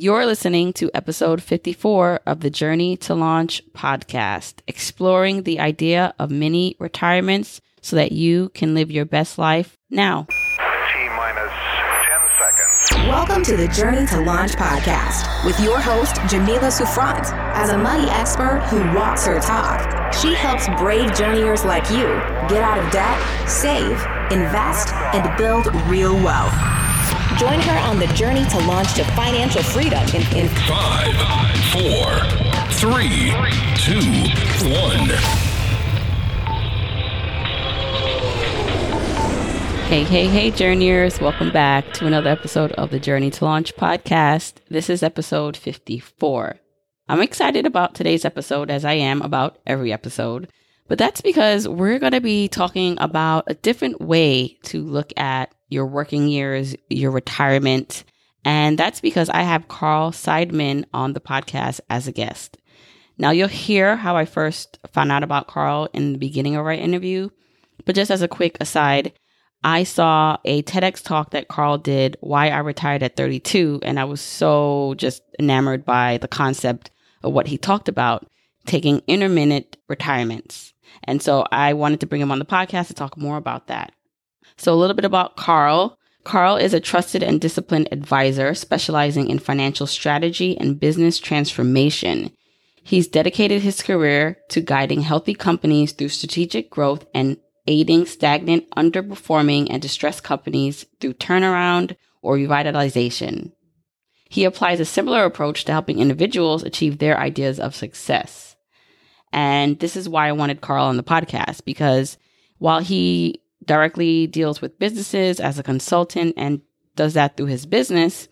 You're listening to episode 54 of the Journey to Launch podcast, exploring the idea of mini retirements so that you can live your best life now. Minus 10 seconds. Welcome to the Journey to Launch podcast with your host, Jamila Souffrant. As a money expert who walks her talk, she helps brave journeyers like you get out of debt, save, invest, and build real wealth. Join her on the journey to launch to financial freedom in, in Five, four, three, two, one. Hey, hey, hey, journeyers. Welcome back to another episode of the Journey to Launch podcast. This is episode 54. I'm excited about today's episode as I am about every episode, but that's because we're going to be talking about a different way to look at your working years, your retirement. And that's because I have Carl Seidman on the podcast as a guest. Now, you'll hear how I first found out about Carl in the beginning of our interview. But just as a quick aside, I saw a TEDx talk that Carl did, Why I Retired at 32, and I was so just enamored by the concept of what he talked about taking intermittent retirements. And so I wanted to bring him on the podcast to talk more about that. So, a little bit about Carl. Carl is a trusted and disciplined advisor specializing in financial strategy and business transformation. He's dedicated his career to guiding healthy companies through strategic growth and aiding stagnant, underperforming, and distressed companies through turnaround or revitalization. He applies a similar approach to helping individuals achieve their ideas of success. And this is why I wanted Carl on the podcast because while he directly deals with businesses as a consultant and does that through his business,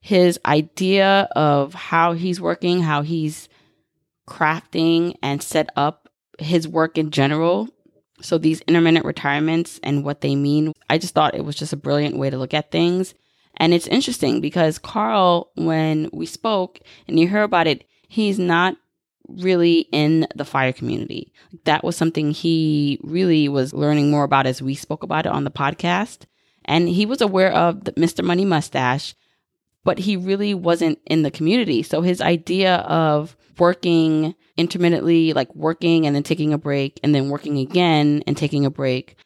his idea of how he's working, how he's crafting and set up his work in general. So, these intermittent retirements and what they mean, I just thought it was just a brilliant way to look at things. And it's interesting because Carl, when we spoke and you hear about it, he's not really in the fire community. That was something he really was learning more about as we spoke about it on the podcast. And he was aware of the Mr. Money Mustache, but he really wasn't in the community. So his idea of working intermittently, like working and then taking a break and then working again and taking a break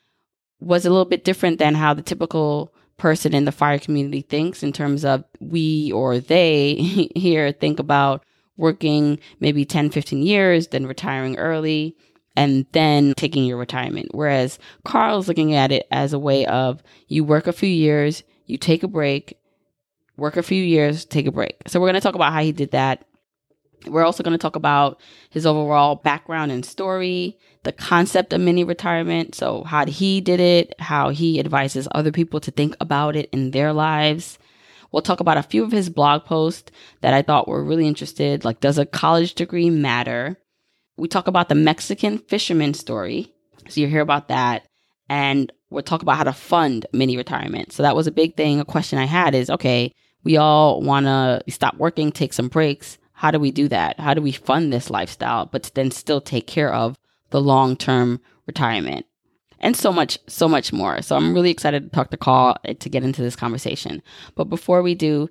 was a little bit different than how the typical person in the fire community thinks in terms of we or they here think about working maybe 10, 15 years, then retiring early, and then taking your retirement. Whereas Carl's looking at it as a way of you work a few years, you take a break, work a few years, take a break. So we're going to talk about how he did that. We're also going to talk about his overall background and story, the concept of mini retirement. So, how he did it, how he advises other people to think about it in their lives. We'll talk about a few of his blog posts that I thought were really interested, like Does a college degree matter? We talk about the Mexican fisherman story. So, you'll hear about that. And we'll talk about how to fund mini retirement. So, that was a big thing. A question I had is okay, we all want to stop working, take some breaks how do we do that? How do we fund this lifestyle, but then still take care of the long term retirement? And so much, so much more. So I'm really excited to talk to Carl eh, to get into this conversation. But before we do,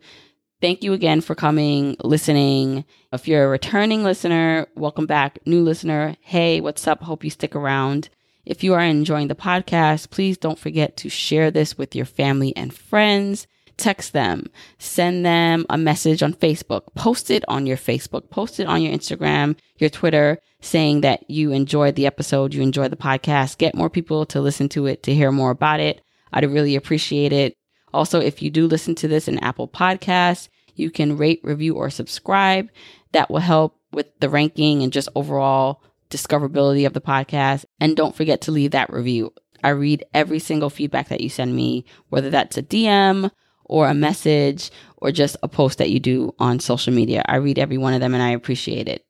thank you again for coming, listening. If you're a returning listener, welcome back. New listener, hey, what's up? Hope you stick around. If you are enjoying the podcast, please don't forget to share this with your family and friends text them, send them a message on Facebook, post it on your Facebook, post it on your Instagram, your Twitter, saying that you enjoyed the episode, you enjoyed the podcast. Get more people to listen to it, to hear more about it. I'd really appreciate it. Also, if you do listen to this in Apple Podcasts, you can rate, review, or subscribe. That will help with the ranking and just overall discoverability of the podcast. And don't forget to leave that review. I read every single feedback that you send me, whether that's a DM or a message or just a post that you do on social media. I read every one of them and I appreciate it.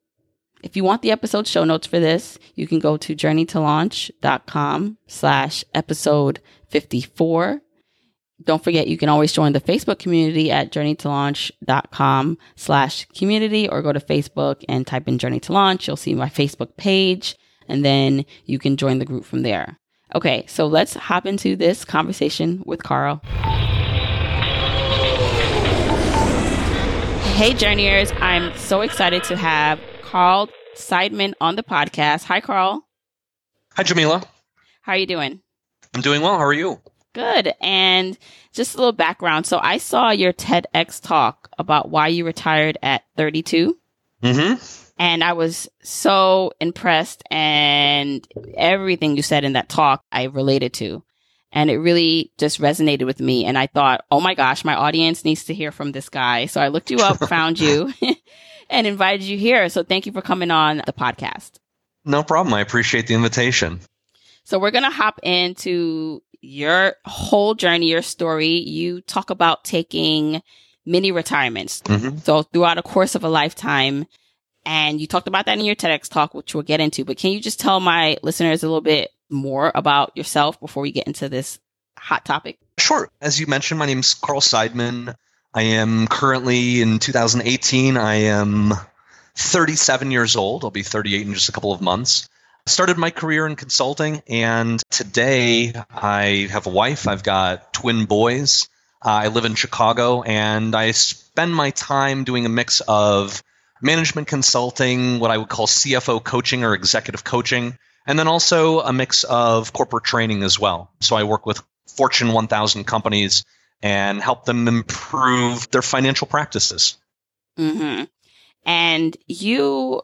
If you want the episode show notes for this, you can go to journeytolaunch.com slash episode 54. Don't forget, you can always join the Facebook community at journeytolaunch.com slash community or go to Facebook and type in Journey to Launch. You'll see my Facebook page and then you can join the group from there. Okay, so let's hop into this conversation with Carl. Hey, Journeyers. I'm so excited to have Carl Seidman on the podcast. Hi, Carl. Hi, Jamila. How are you doing? I'm doing well. How are you? Good. And just a little background. So I saw your TEDx talk about why you retired at 32. Mm-hmm. And I was so impressed and everything you said in that talk I related to. And it really just resonated with me. And I thought, oh my gosh, my audience needs to hear from this guy. So I looked you up, found you, and invited you here. So thank you for coming on the podcast. No problem. I appreciate the invitation. So we're going to hop into your whole journey, your story. You talk about taking mini retirements. Mm-hmm. So throughout a course of a lifetime, and you talked about that in your TEDx talk, which we'll get into, but can you just tell my listeners a little bit more about yourself before we get into this hot topic? Sure. As you mentioned, my name is Carl Seidman. I am currently in 2018. I am 37 years old. I'll be 38 in just a couple of months. I started my career in consulting, and today I have a wife. I've got twin boys. Uh, I live in Chicago, and I spend my time doing a mix of management consulting, what I would call CFO coaching or executive coaching, and then also a mix of corporate training as well. So I work with Fortune 1000 companies and help them improve their financial practices. Mm-hmm. And you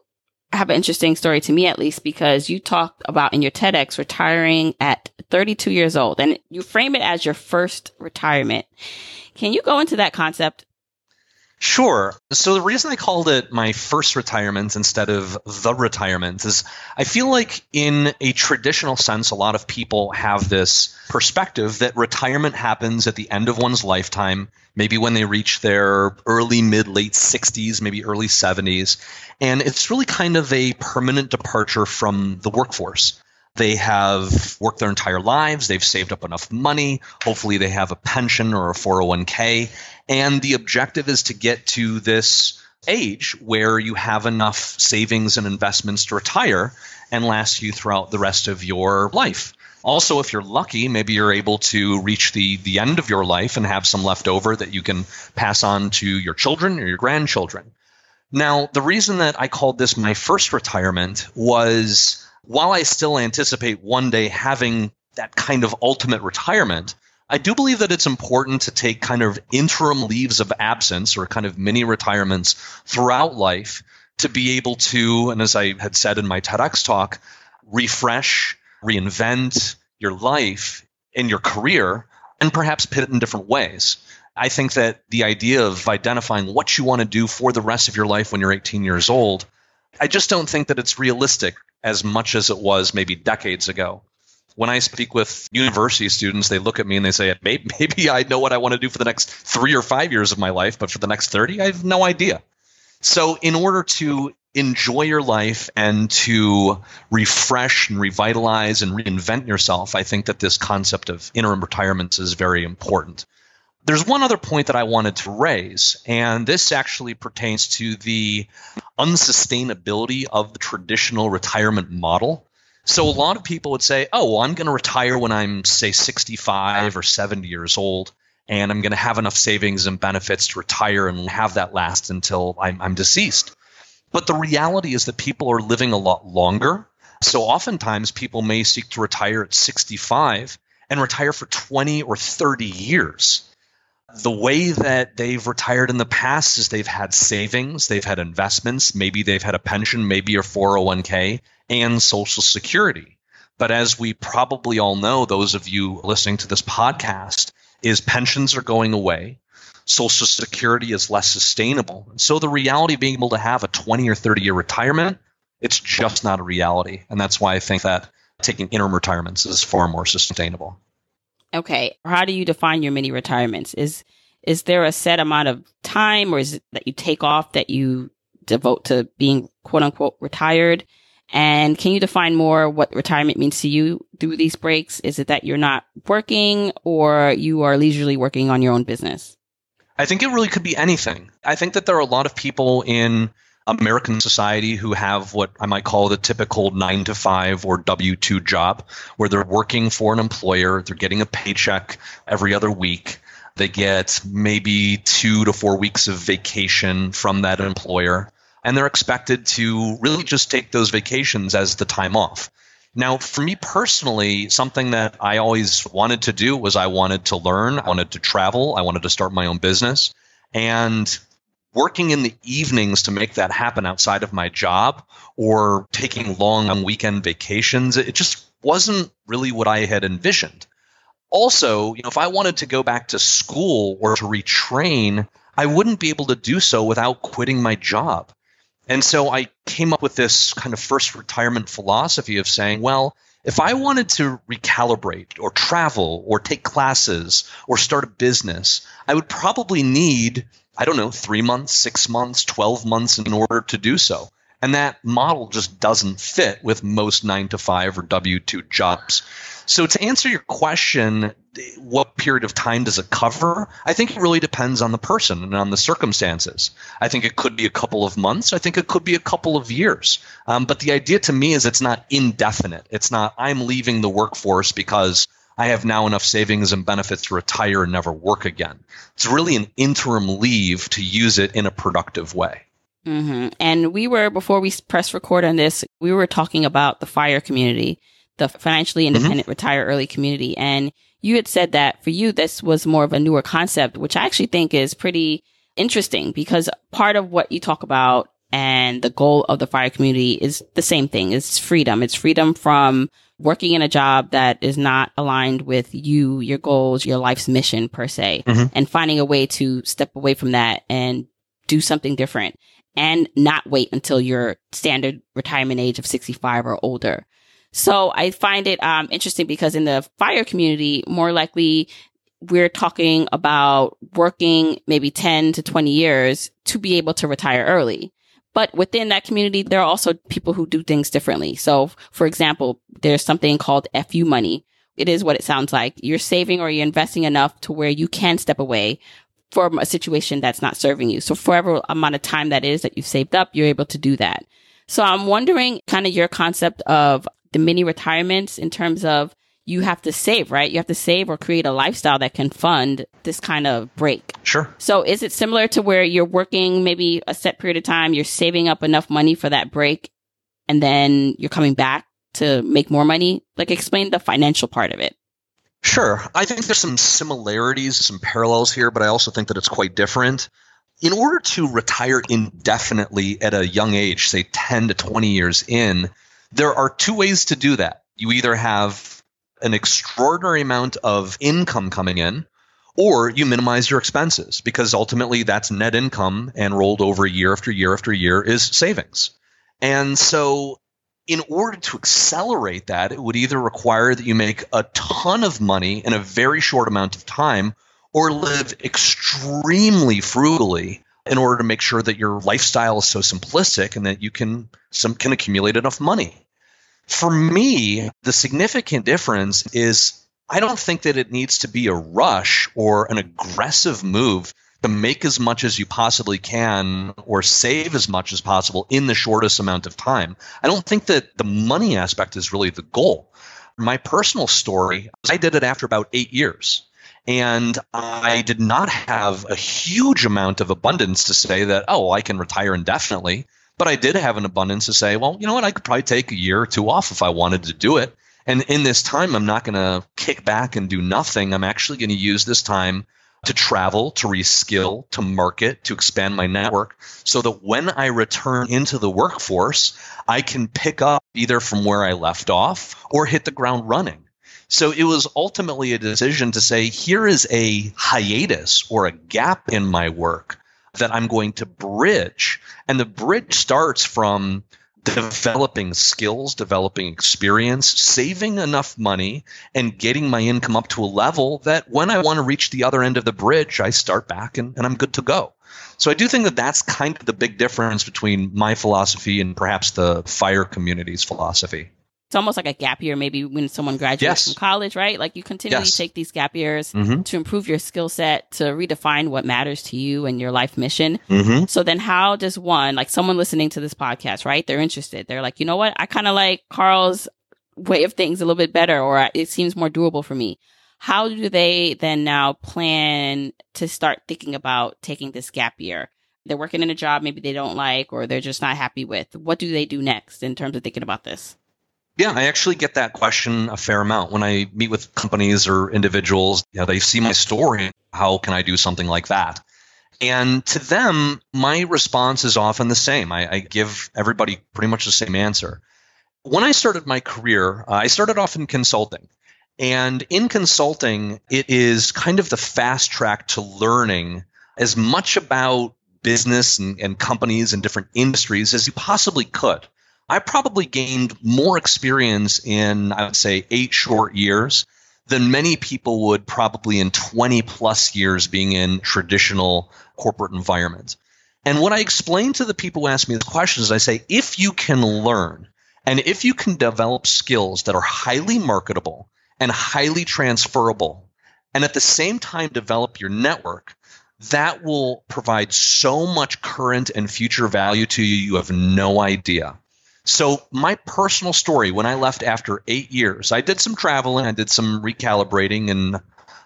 have an interesting story to me, at least, because you talked about in your TEDx retiring at 32 years old and you frame it as your first retirement. Can you go into that concept? Sure. So the reason I called it my first retirement instead of the retirement is I feel like in a traditional sense, a lot of people have this perspective that retirement happens at the end of one's lifetime, maybe when they reach their early, mid, late 60s, maybe early 70s. And it's really kind of a permanent departure from the workforce. They have worked their entire lives. They've saved up enough money. Hopefully, they have a pension or a 401k. And the objective is to get to this age where you have enough savings and investments to retire and last you throughout the rest of your life. Also, if you're lucky, maybe you're able to reach the, the end of your life and have some left over that you can pass on to your children or your grandchildren. Now, the reason that I called this my first retirement was while I still anticipate one day having that kind of ultimate retirement, I do believe that it's important to take kind of interim leaves of absence or kind of mini retirements throughout life to be able to, and as I had said in my TEDx talk, refresh, reinvent your life and your career and perhaps pivot in different ways. I think that the idea of identifying what you want to do for the rest of your life when you're 18 years old, I just don't think that it's realistic as much as it was maybe decades ago. When I speak with university students, they look at me and they say, maybe, maybe I know what I want to do for the next three or five years of my life, but for the next 30, I have no idea. So, in order to enjoy your life and to refresh and revitalize and reinvent yourself, I think that this concept of interim retirements is very important. There's one other point that I wanted to raise, and this actually pertains to the unsustainability of the traditional retirement model. So, a lot of people would say, oh, well, I'm going to retire when I'm, say, 65 or 70 years old, and I'm going to have enough savings and benefits to retire and have that last until I'm, I'm deceased. But the reality is that people are living a lot longer. So, oftentimes, people may seek to retire at 65 and retire for 20 or 30 years the way that they've retired in the past is they've had savings, they've had investments, maybe they've had a pension, maybe a 401k, and Social Security. But as we probably all know, those of you listening to this podcast, is pensions are going away. Social Security is less sustainable. So the reality of being able to have a 20 or 30 year retirement, it's just not a reality. And that's why I think that taking interim retirements is far more sustainable. Okay. How do you define your mini retirements? Is is there a set amount of time or is it that you take off that you devote to being quote unquote retired? And can you define more what retirement means to you through these breaks? Is it that you're not working or you are leisurely working on your own business? I think it really could be anything. I think that there are a lot of people in American society who have what I might call the typical nine to five or W 2 job, where they're working for an employer, they're getting a paycheck every other week. They get maybe two to four weeks of vacation from that employer, and they're expected to really just take those vacations as the time off. Now, for me personally, something that I always wanted to do was I wanted to learn, I wanted to travel, I wanted to start my own business. And working in the evenings to make that happen outside of my job or taking long weekend vacations, it just wasn't really what I had envisioned. Also, you know, if I wanted to go back to school or to retrain, I wouldn't be able to do so without quitting my job. And so I came up with this kind of first retirement philosophy of saying, well, if I wanted to recalibrate or travel or take classes or start a business, I would probably need, I don't know, three months, six months, 12 months in order to do so. And that model just doesn't fit with most nine to five or W 2 jobs. So, to answer your question, what period of time does it cover? I think it really depends on the person and on the circumstances. I think it could be a couple of months. I think it could be a couple of years. Um, but the idea to me is it's not indefinite. It's not, I'm leaving the workforce because I have now enough savings and benefits to retire and never work again. It's really an interim leave to use it in a productive way. Mm-hmm. And we were, before we press record on this, we were talking about the FIRE community, the financially mm-hmm. independent mm-hmm. retire early community. And you had said that for you, this was more of a newer concept, which I actually think is pretty interesting because part of what you talk about and the goal of the fire community is the same thing. It's freedom. It's freedom from working in a job that is not aligned with you, your goals, your life's mission per se, mm-hmm. and finding a way to step away from that and do something different and not wait until your standard retirement age of 65 or older. So I find it um, interesting because in the fire community, more likely we're talking about working maybe 10 to 20 years to be able to retire early. But within that community, there are also people who do things differently. So, for example, there's something called FU money. It is what it sounds like. You're saving or you're investing enough to where you can step away from a situation that's not serving you. So, for whatever amount of time that is that you've saved up, you're able to do that. So, I'm wondering kind of your concept of the mini retirements in terms of you have to save, right? You have to save or create a lifestyle that can fund this kind of break. Sure. So is it similar to where you're working maybe a set period of time, you're saving up enough money for that break, and then you're coming back to make more money? Like explain the financial part of it. Sure. I think there's some similarities, some parallels here, but I also think that it's quite different. In order to retire indefinitely at a young age, say 10 to 20 years in, there are two ways to do that. You either have an extraordinary amount of income coming in, or you minimize your expenses because ultimately that's net income and rolled over year after year after year is savings. And so, in order to accelerate that, it would either require that you make a ton of money in a very short amount of time or live extremely frugally in order to make sure that your lifestyle is so simplistic and that you can some can accumulate enough money. For me, the significant difference is I don't think that it needs to be a rush or an aggressive move to make as much as you possibly can or save as much as possible in the shortest amount of time. I don't think that the money aspect is really the goal. My personal story, I did it after about eight years. And I did not have a huge amount of abundance to say that, oh, I can retire indefinitely. But I did have an abundance to say, well, you know what? I could probably take a year or two off if I wanted to do it. And in this time, I'm not going to kick back and do nothing. I'm actually going to use this time to travel, to reskill, to market, to expand my network so that when I return into the workforce, I can pick up either from where I left off or hit the ground running. So it was ultimately a decision to say, here is a hiatus or a gap in my work that I'm going to bridge. And the bridge starts from developing skills, developing experience, saving enough money, and getting my income up to a level that when I want to reach the other end of the bridge, I start back and, and I'm good to go. So I do think that that's kind of the big difference between my philosophy and perhaps the fire community's philosophy it's almost like a gap year maybe when someone graduates yes. from college right like you continually yes. take these gap years mm-hmm. to improve your skill set to redefine what matters to you and your life mission mm-hmm. so then how does one like someone listening to this podcast right they're interested they're like you know what i kind of like carl's way of things a little bit better or it seems more doable for me How do they then now plan to start thinking about taking this gap year? They're working in a job maybe they don't like or they're just not happy with. What do they do next in terms of thinking about this? Yeah, I actually get that question a fair amount when I meet with companies or individuals. You know, they see my story. How can I do something like that? And to them, my response is often the same. I, I give everybody pretty much the same answer. When I started my career, uh, I started off in consulting. And in consulting, it is kind of the fast track to learning as much about business and, and companies and different industries as you possibly could. I probably gained more experience in, I would say, eight short years than many people would probably in 20 plus years being in traditional corporate environments. And what I explain to the people who ask me the questions, is I say, if you can learn and if you can develop skills that are highly marketable and highly transferable, and at the same time develop your network, that will provide so much current and future value to you, you have no idea. So, my personal story when I left after eight years, I did some traveling, I did some recalibrating, and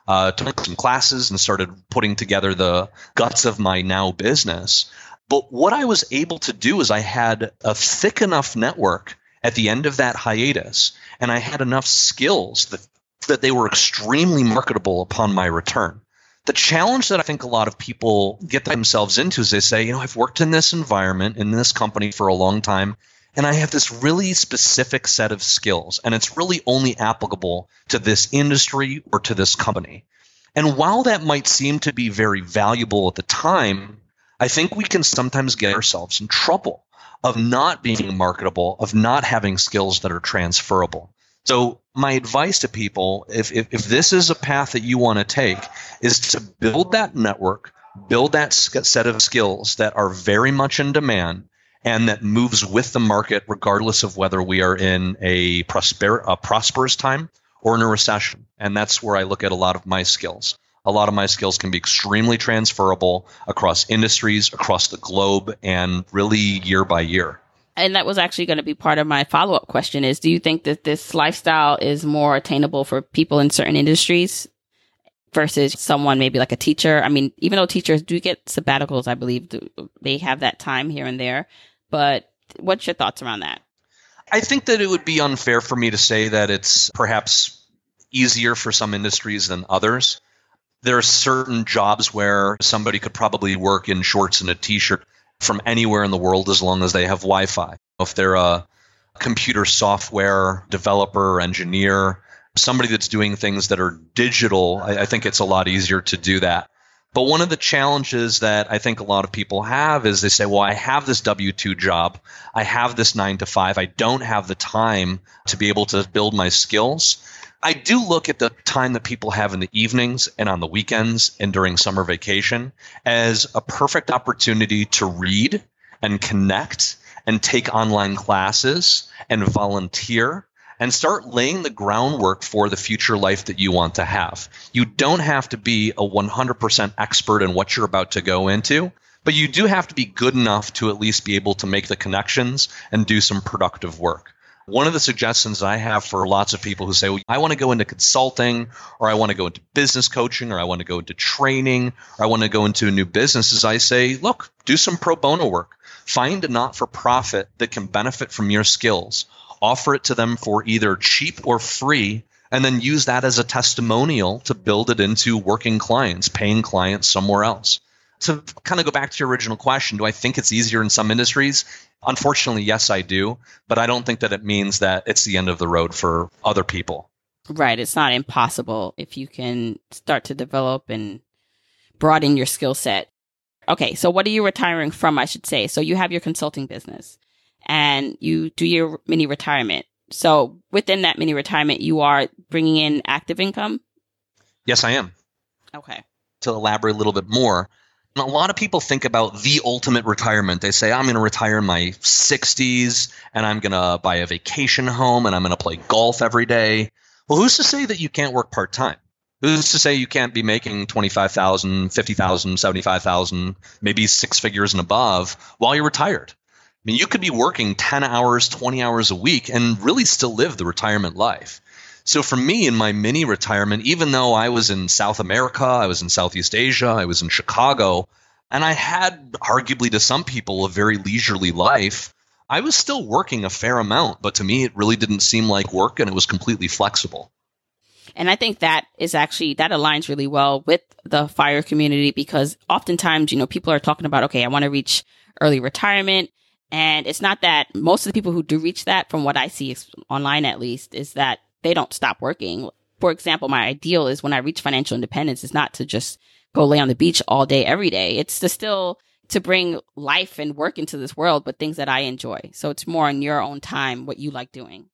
uh, took some classes and started putting together the guts of my now business. But what I was able to do is I had a thick enough network at the end of that hiatus, and I had enough skills that, that they were extremely marketable upon my return. The challenge that I think a lot of people get themselves into is they say, you know, I've worked in this environment, in this company for a long time, and I have this really specific set of skills, and it's really only applicable to this industry or to this company. And while that might seem to be very valuable at the time, I think we can sometimes get ourselves in trouble of not being marketable, of not having skills that are transferable. So, my advice to people, if, if, if this is a path that you want to take, is to build that network, build that set of skills that are very much in demand, and that moves with the market regardless of whether we are in a, prosper, a prosperous time or in a recession. And that's where I look at a lot of my skills. A lot of my skills can be extremely transferable across industries, across the globe, and really year by year. And that was actually going to be part of my follow up question is do you think that this lifestyle is more attainable for people in certain industries versus someone maybe like a teacher? I mean, even though teachers do get sabbaticals, I believe they have that time here and there. But what's your thoughts around that? I think that it would be unfair for me to say that it's perhaps easier for some industries than others. There are certain jobs where somebody could probably work in shorts and a t shirt from anywhere in the world as long as they have Wi Fi. If they're a computer software developer engineer, somebody that's doing things that are digital, I, I think it's a lot easier to do that. But one of the challenges that I think a lot of people have is they say, well, I have this W 2 job, I have this nine to five, I don't have the time to be able to build my skills. I do look at the time that people have in the evenings and on the weekends and during summer vacation as a perfect opportunity to read and connect and take online classes and volunteer and start laying the groundwork for the future life that you want to have. You don't have to be a 100% expert in what you're about to go into, but you do have to be good enough to at least be able to make the connections and do some productive work. One of the suggestions I have for lots of people who say, well, I want to go into consulting, or I want to go into business coaching, or I want to go into training, or I want to go into a new business, is I say, look, do some pro bono work. Find a not for profit that can benefit from your skills offer it to them for either cheap or free, and then use that as a testimonial to build it into working clients, paying clients somewhere else. To kind of go back to your original question, do I think it's easier in some industries? Unfortunately, yes, I do, but I don't think that it means that it's the end of the road for other people. Right. It's not impossible if you can start to develop and broaden your skill set. Okay. So what are you retiring from? I should say. So you have your consulting business and you do your mini retirement. So within that mini retirement, you are bringing in active income? Yes, I am. Okay. To elaborate a little bit more, a lot of people think about the ultimate retirement. They say, I'm going to retire in my 60s and I'm going to buy a vacation home and I'm going to play golf every day. Well, who's to say that you can't work part time? Who's to say you can't be making 25,000, 50,000, 75,000, maybe six figures and above while you're retired? I mean, you could be working 10 hours, 20 hours a week and really still live the retirement life. So for me in my mini retirement, even though I was in South America, I was in Southeast Asia, I was in Chicago, and I had arguably to some people a very leisurely life, I was still working a fair amount, but to me it really didn't seem like work and it was completely flexible. And I think that is actually, that aligns really well with the fire community because oftentimes, you know, people are talking about, okay, I want to reach early retirement. And it's not that most of the people who do reach that, from what I see online at least, is that they don't stop working. For example, my ideal is when I reach financial independence is not to just go lay on the beach all day, every day. It's to still to bring life and work into this world, but things that I enjoy. So it's more on your own time, what you like doing.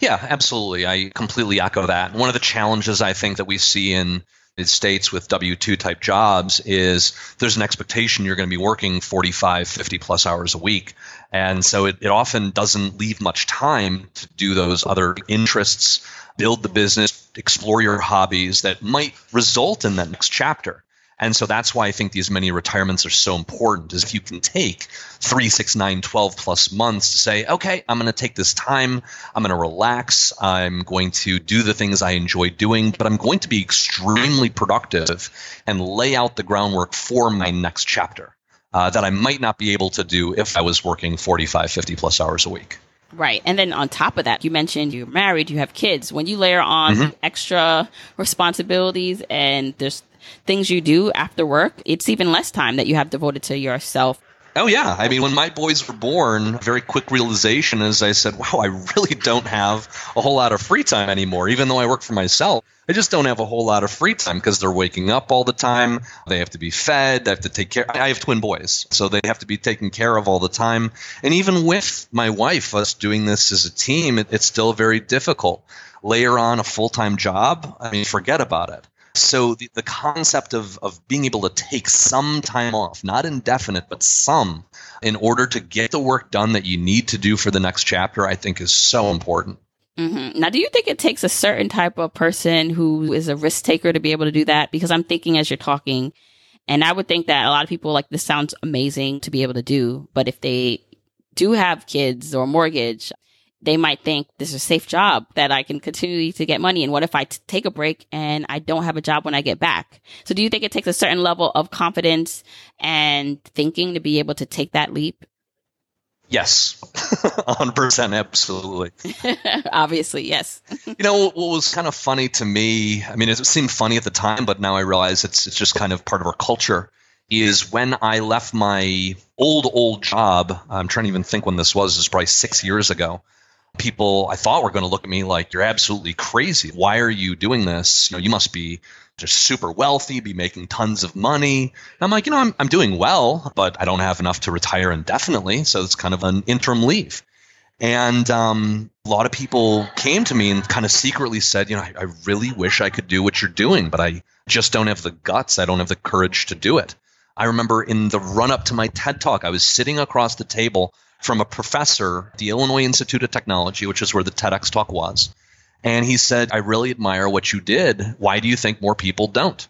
Yeah, absolutely. I completely echo that. One of the challenges I think that we see in United States with W 2 type jobs is there's an expectation you're going to be working 45, 50 plus hours a week. And so it, it often doesn't leave much time to do those other interests, build the business, explore your hobbies that might result in that next chapter. And so that's why I think these many retirements are so important is if you can take three, six, nine, 12 plus months to say, okay, I'm going to take this time. I'm going to relax. I'm going to do the things I enjoy doing, but I'm going to be extremely productive and lay out the groundwork for my next chapter uh, that I might not be able to do if I was working 45, 50 plus hours a week. Right. And then on top of that, you mentioned you're married, you have kids. When you layer on mm-hmm. extra responsibilities and there's things you do after work, it's even less time that you have devoted to yourself. Oh yeah, I mean when my boys were born, very quick realization is I said, "Wow, I really don't have a whole lot of free time anymore even though I work for myself." I just don't have a whole lot of free time because they're waking up all the time. They have to be fed. They have to take care. I have twin boys, so they have to be taken care of all the time. And even with my wife, us doing this as a team, it, it's still very difficult. Layer on a full time job, I mean, forget about it. So the, the concept of, of being able to take some time off, not indefinite, but some, in order to get the work done that you need to do for the next chapter, I think is so important. Mm-hmm. Now, do you think it takes a certain type of person who is a risk taker to be able to do that? Because I'm thinking as you're talking, and I would think that a lot of people like this sounds amazing to be able to do, but if they do have kids or mortgage, they might think this is a safe job that I can continue to get money. And what if I t- take a break and I don't have a job when I get back? So do you think it takes a certain level of confidence and thinking to be able to take that leap? Yes, 100% absolutely. Obviously, yes. you know, what was kind of funny to me, I mean, it seemed funny at the time, but now I realize it's, it's just kind of part of our culture, is when I left my old, old job, I'm trying to even think when this was, it was probably six years ago people I thought were going to look at me like you're absolutely crazy. Why are you doing this? You know, you must be just super wealthy, be making tons of money. And I'm like, you know, I'm, I'm doing well, but I don't have enough to retire indefinitely. So it's kind of an interim leave. And um, a lot of people came to me and kind of secretly said, you know, I, I really wish I could do what you're doing, but I just don't have the guts. I don't have the courage to do it. I remember in the run up to my TED talk, I was sitting across the table from a professor at the Illinois Institute of Technology, which is where the TEDx talk was. And he said, I really admire what you did. Why do you think more people don't?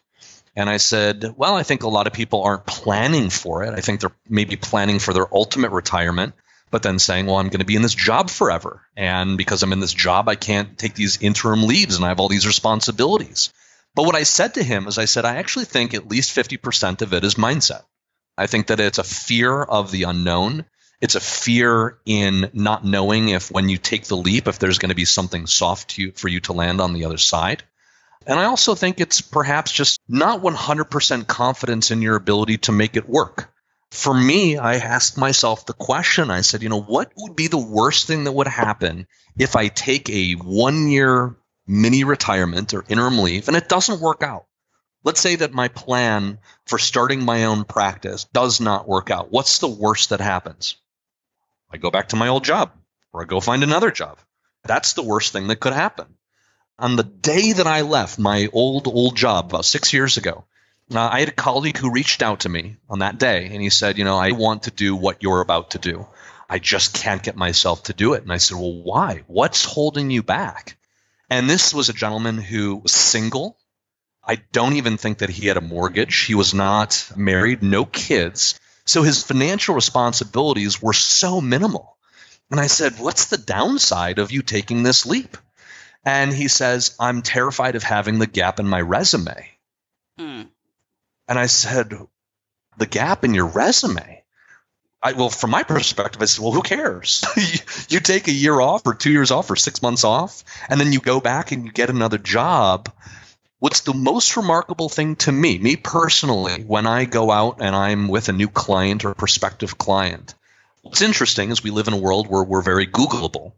And I said, Well, I think a lot of people aren't planning for it. I think they're maybe planning for their ultimate retirement, but then saying, Well, I'm going to be in this job forever. And because I'm in this job, I can't take these interim leaves and I have all these responsibilities. But what I said to him is, I said, I actually think at least 50% of it is mindset. I think that it's a fear of the unknown. It's a fear in not knowing if when you take the leap, if there's going to be something soft you, for you to land on the other side. And I also think it's perhaps just not 100% confidence in your ability to make it work. For me, I asked myself the question I said, you know, what would be the worst thing that would happen if I take a one year mini retirement or interim leave and it doesn't work out? Let's say that my plan for starting my own practice does not work out. What's the worst that happens? I go back to my old job or I go find another job. That's the worst thing that could happen. On the day that I left my old, old job about six years ago, uh, I had a colleague who reached out to me on that day and he said, You know, I want to do what you're about to do. I just can't get myself to do it. And I said, Well, why? What's holding you back? And this was a gentleman who was single. I don't even think that he had a mortgage. He was not married, no kids. So his financial responsibilities were so minimal. And I said, What's the downside of you taking this leap? And he says, I'm terrified of having the gap in my resume. Mm. And I said, The gap in your resume? I, well, from my perspective, I said, well, who cares? you, you take a year off or two years off or six months off, and then you go back and you get another job. What's the most remarkable thing to me, me personally, when I go out and I'm with a new client or prospective client? What's interesting is we live in a world where we're very Googleable.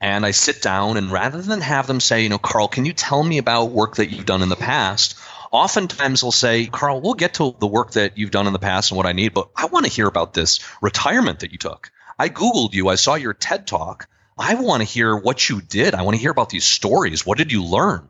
And I sit down, and rather than have them say, you know, Carl, can you tell me about work that you've done in the past? oftentimes they'll say, Carl, we'll get to the work that you've done in the past and what I need, but I want to hear about this retirement that you took. I Googled you, I saw your TED talk. I want to hear what you did. I want to hear about these stories. What did you learn?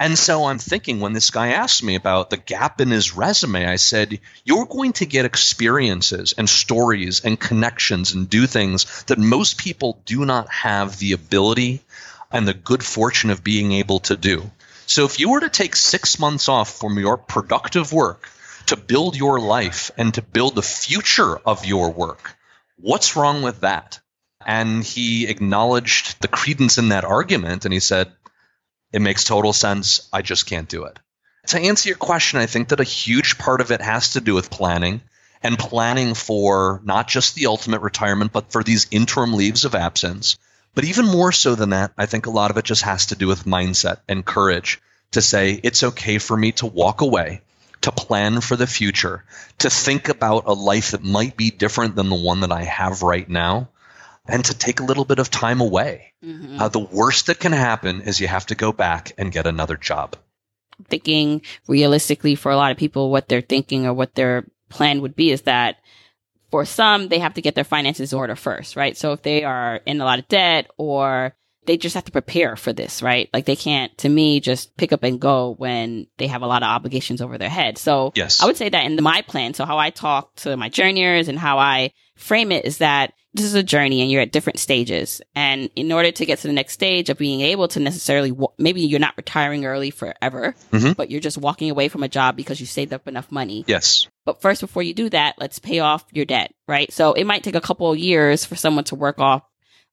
And so I'm thinking when this guy asked me about the gap in his resume, I said, You're going to get experiences and stories and connections and do things that most people do not have the ability and the good fortune of being able to do. So if you were to take six months off from your productive work to build your life and to build the future of your work, what's wrong with that? And he acknowledged the credence in that argument and he said, it makes total sense. I just can't do it. To answer your question, I think that a huge part of it has to do with planning and planning for not just the ultimate retirement, but for these interim leaves of absence but even more so than that, I think a lot of it just has to do with mindset and courage to say, it's okay for me to walk away, to plan for the future, to think about a life that might be different than the one that I have right now, and to take a little bit of time away. Mm-hmm. Uh, the worst that can happen is you have to go back and get another job. Thinking realistically for a lot of people, what they're thinking or what their plan would be is that for some, they have to get their finances in order first, right? So if they are in a lot of debt or they just have to prepare for this, right? Like they can't, to me, just pick up and go when they have a lot of obligations over their head. So yes. I would say that in my plan, so how I talk to my journeyers and how I frame it is that this is a journey and you're at different stages. And in order to get to the next stage of being able to necessarily, maybe you're not retiring early forever, mm-hmm. but you're just walking away from a job because you saved up enough money. Yes. But first, before you do that, let's pay off your debt, right? So it might take a couple of years for someone to work off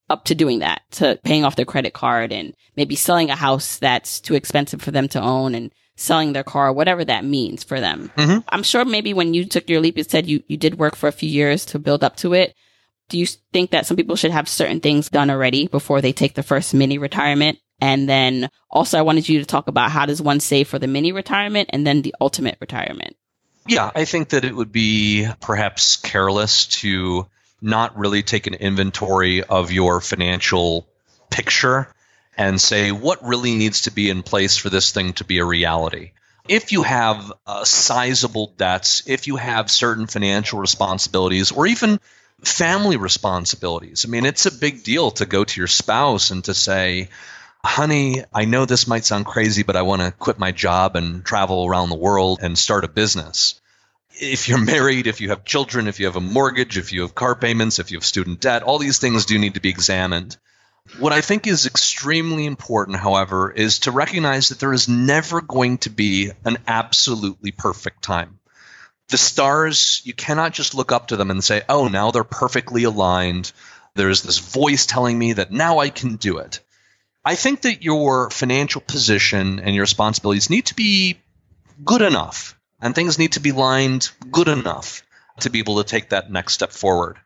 up to doing that, to paying off their credit card and maybe selling a house that's too expensive for them to own and selling their car, whatever that means for them. Mm-hmm. I'm sure maybe when you took your leap, you said you, you did work for a few years to build up to it. Do you think that some people should have certain things done already before they take the first mini retirement? And then also I wanted you to talk about how does one save for the mini retirement and then the ultimate retirement? Yeah, I think that it would be perhaps careless to not really take an inventory of your financial picture and say what really needs to be in place for this thing to be a reality. If you have uh, sizable debts, if you have certain financial responsibilities, or even family responsibilities, I mean, it's a big deal to go to your spouse and to say, honey, I know this might sound crazy, but I want to quit my job and travel around the world and start a business. If you're married, if you have children, if you have a mortgage, if you have car payments, if you have student debt, all these things do need to be examined. What I think is extremely important, however, is to recognize that there is never going to be an absolutely perfect time. The stars, you cannot just look up to them and say, oh, now they're perfectly aligned. There's this voice telling me that now I can do it. I think that your financial position and your responsibilities need to be good enough, and things need to be lined good enough to be able to take that next step forward.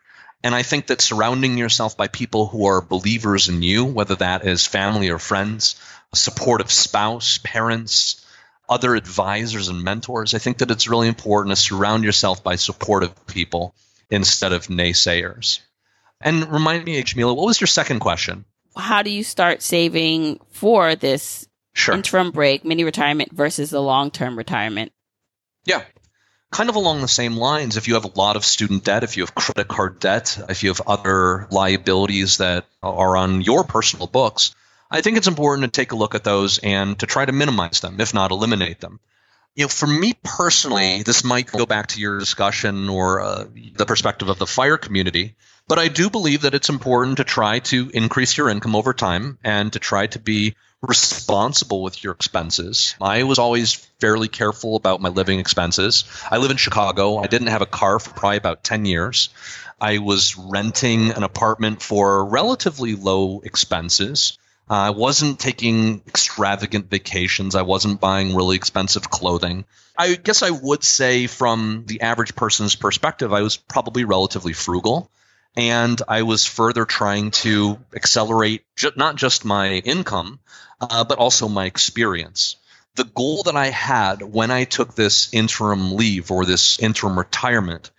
And I think that surrounding yourself by people who are believers in you, whether that is family or friends, a supportive spouse, parents, other advisors and mentors, I think that it's really important to surround yourself by supportive people instead of naysayers. And remind me, Jamila, what was your second question? how do you start saving for this sure. interim break, mini retirement versus the long term retirement? Yeah. Kind of along the same lines, if you have a lot of student debt, if you have credit card debt, if you have other liabilities that are on your personal books, I think it's important to take a look at those and to try to minimize them, if not eliminate them. You know, for me personally, this might go back to your discussion or uh, the perspective of the fire community. But I do believe that it's important to try to increase your income over time and to try to be responsible with your expenses. I was always fairly careful about my living expenses. I live in Chicago. I didn't have a car for probably about 10 years. I was renting an apartment for relatively low expenses. I wasn't taking extravagant vacations. I wasn't buying really expensive clothing. I guess I would say, from the average person's perspective, I was probably relatively frugal. And I was further trying to accelerate ju- not just my income, uh, but also my experience. The goal that I had when I took this interim leave or this interim retirement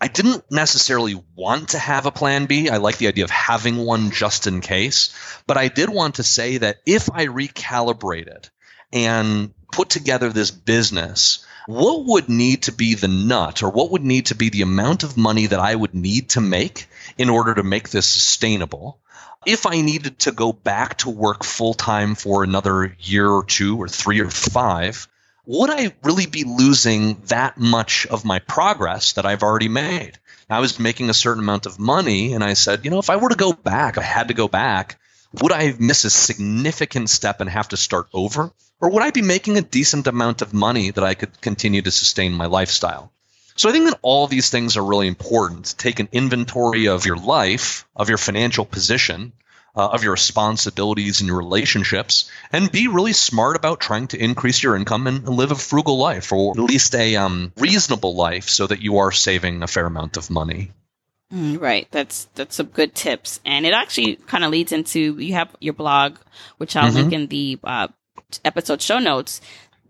I didn't necessarily want to have a plan B. I like the idea of having one just in case. But I did want to say that if I recalibrated and put together this business, what would need to be the nut or what would need to be the amount of money that I would need to make in order to make this sustainable? If I needed to go back to work full time for another year or two or three or five, would I really be losing that much of my progress that I've already made? I was making a certain amount of money, and I said, you know, if I were to go back, I had to go back, would I miss a significant step and have to start over? Or would I be making a decent amount of money that I could continue to sustain my lifestyle? So I think that all these things are really important. Take an inventory of your life, of your financial position, uh, of your responsibilities and your relationships, and be really smart about trying to increase your income and live a frugal life, or at least a um, reasonable life, so that you are saving a fair amount of money. Mm, right. That's that's some good tips, and it actually kind of leads into you have your blog, which I'll mm-hmm. link in the uh, episode show notes.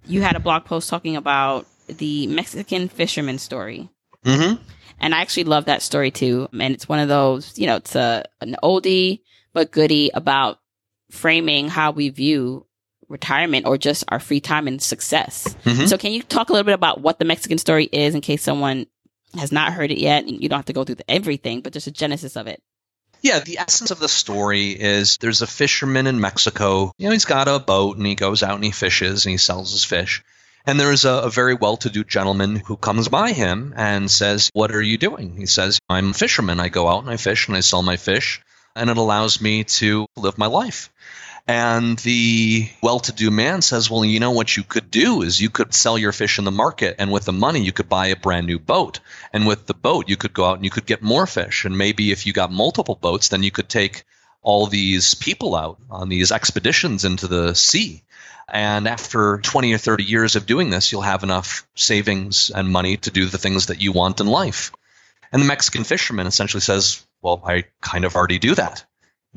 You had a blog post talking about the Mexican fisherman story. Mm-hmm. And I actually love that story too. And it's one of those, you know, it's a an oldie but goody about framing how we view retirement or just our free time and success. Mm-hmm. So can you talk a little bit about what the Mexican story is in case someone has not heard it yet? You don't have to go through the, everything, but just a genesis of it. Yeah, the essence of the story is there's a fisherman in Mexico. You know, he's got a boat and he goes out and he fishes and he sells his fish. And there is a, a very well to do gentleman who comes by him and says, What are you doing? He says, I'm a fisherman. I go out and I fish and I sell my fish and it allows me to live my life. And the well to do man says, Well, you know what you could do is you could sell your fish in the market, and with the money, you could buy a brand new boat. And with the boat, you could go out and you could get more fish. And maybe if you got multiple boats, then you could take all these people out on these expeditions into the sea. And after 20 or 30 years of doing this, you'll have enough savings and money to do the things that you want in life. And the Mexican fisherman essentially says, well, I kind of already do that.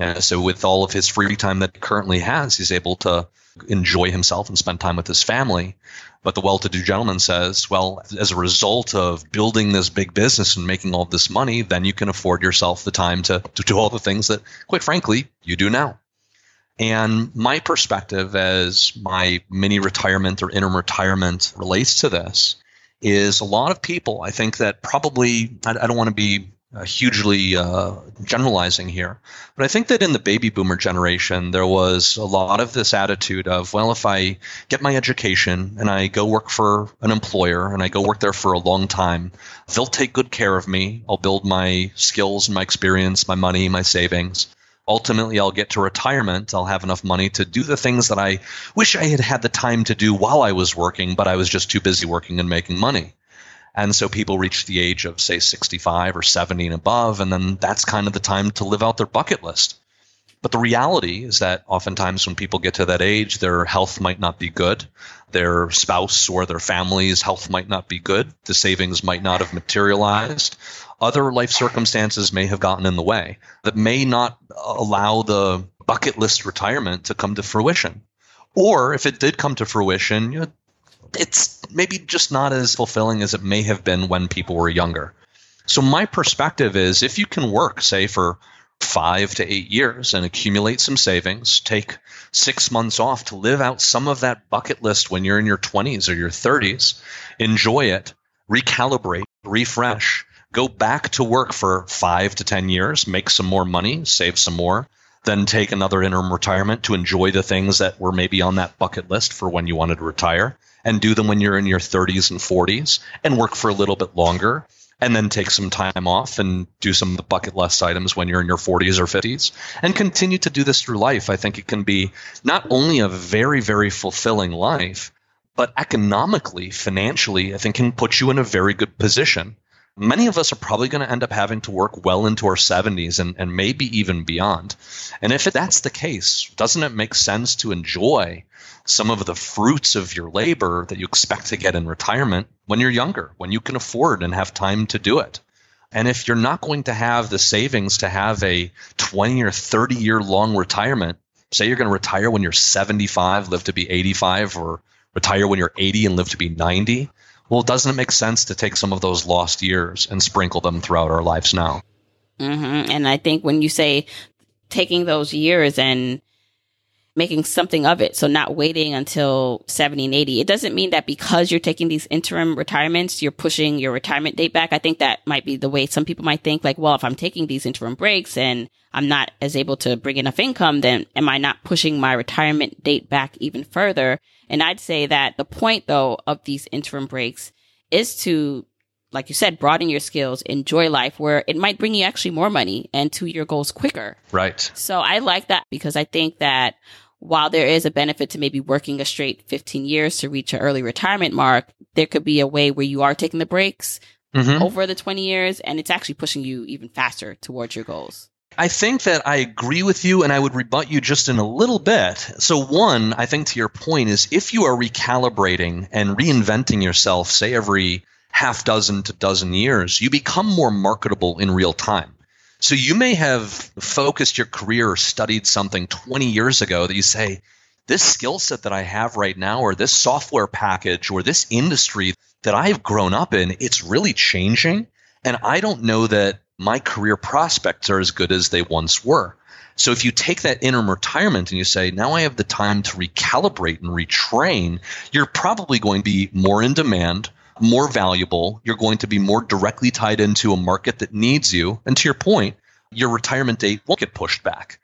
And so with all of his free time that he currently has, he's able to enjoy himself and spend time with his family. But the well-to-do gentleman says, well, as a result of building this big business and making all this money, then you can afford yourself the time to, to do all the things that, quite frankly, you do now. And my perspective as my mini retirement or interim retirement relates to this is a lot of people, I think that probably, I, I don't want to be uh, hugely uh, generalizing here. But I think that in the baby boomer generation, there was a lot of this attitude of, well, if I get my education and I go work for an employer and I go work there for a long time, they'll take good care of me. I'll build my skills and my experience, my money, my savings. Ultimately, I'll get to retirement. I'll have enough money to do the things that I wish I had had the time to do while I was working, but I was just too busy working and making money. And so people reach the age of, say, 65 or 70 and above, and then that's kind of the time to live out their bucket list. But the reality is that oftentimes when people get to that age, their health might not be good. Their spouse or their family's health might not be good. The savings might not have materialized. Other life circumstances may have gotten in the way that may not allow the bucket list retirement to come to fruition. Or if it did come to fruition, you know, it's maybe just not as fulfilling as it may have been when people were younger. So my perspective is if you can work, say, for five to eight years and accumulate some savings, take six months off to live out some of that bucket list when you're in your 20s or your 30s, enjoy it, recalibrate, refresh, go back to work for five to 10 years, make some more money, save some more, then take another interim retirement to enjoy the things that were maybe on that bucket list for when you wanted to retire and do them when you're in your 30s and 40s and work for a little bit longer and then take some time off and do some of the bucket list items when you're in your 40s or 50s and continue to do this through life. I think it can be not only a very, very fulfilling life, but economically, financially, I think can put you in a very good position many of us are probably going to end up having to work well into our 70s and, and maybe even beyond. And if that's the case, doesn't it make sense to enjoy some of the fruits of your labor that you expect to get in retirement when you're younger, when you can afford and have time to do it? And if you're not going to have the savings to have a 20 or 30 year long retirement, say you're going to retire when you're 75, live to be 85, or retire when you're 80 and live to be 90, well, doesn't it make sense to take some of those lost years and sprinkle them throughout our lives now? Mm-hmm. And I think when you say taking those years and making something of it. So not waiting until 70 and 80. It doesn't mean that because you're taking these interim retirements, you're pushing your retirement date back. I think that might be the way some people might think like, well, if I'm taking these interim breaks and I'm not as able to bring enough income, then am I not pushing my retirement date back even further? And I'd say that the point though of these interim breaks is to like you said, broaden your skills, enjoy life where it might bring you actually more money and to your goals quicker. Right. So I like that because I think that while there is a benefit to maybe working a straight 15 years to reach an early retirement mark, there could be a way where you are taking the breaks mm-hmm. over the 20 years and it's actually pushing you even faster towards your goals. I think that I agree with you and I would rebut you just in a little bit. So, one, I think to your point is if you are recalibrating and reinventing yourself, say every half dozen to dozen years, you become more marketable in real time. So you may have focused your career or studied something 20 years ago that you say, this skill set that I have right now, or this software package, or this industry that I've grown up in, it's really changing. And I don't know that my career prospects are as good as they once were. So if you take that interim retirement and you say, now I have the time to recalibrate and retrain, you're probably going to be more in demand, more valuable. You're going to be more directly tied into a market that needs you. And to your point, your retirement date won't get pushed back.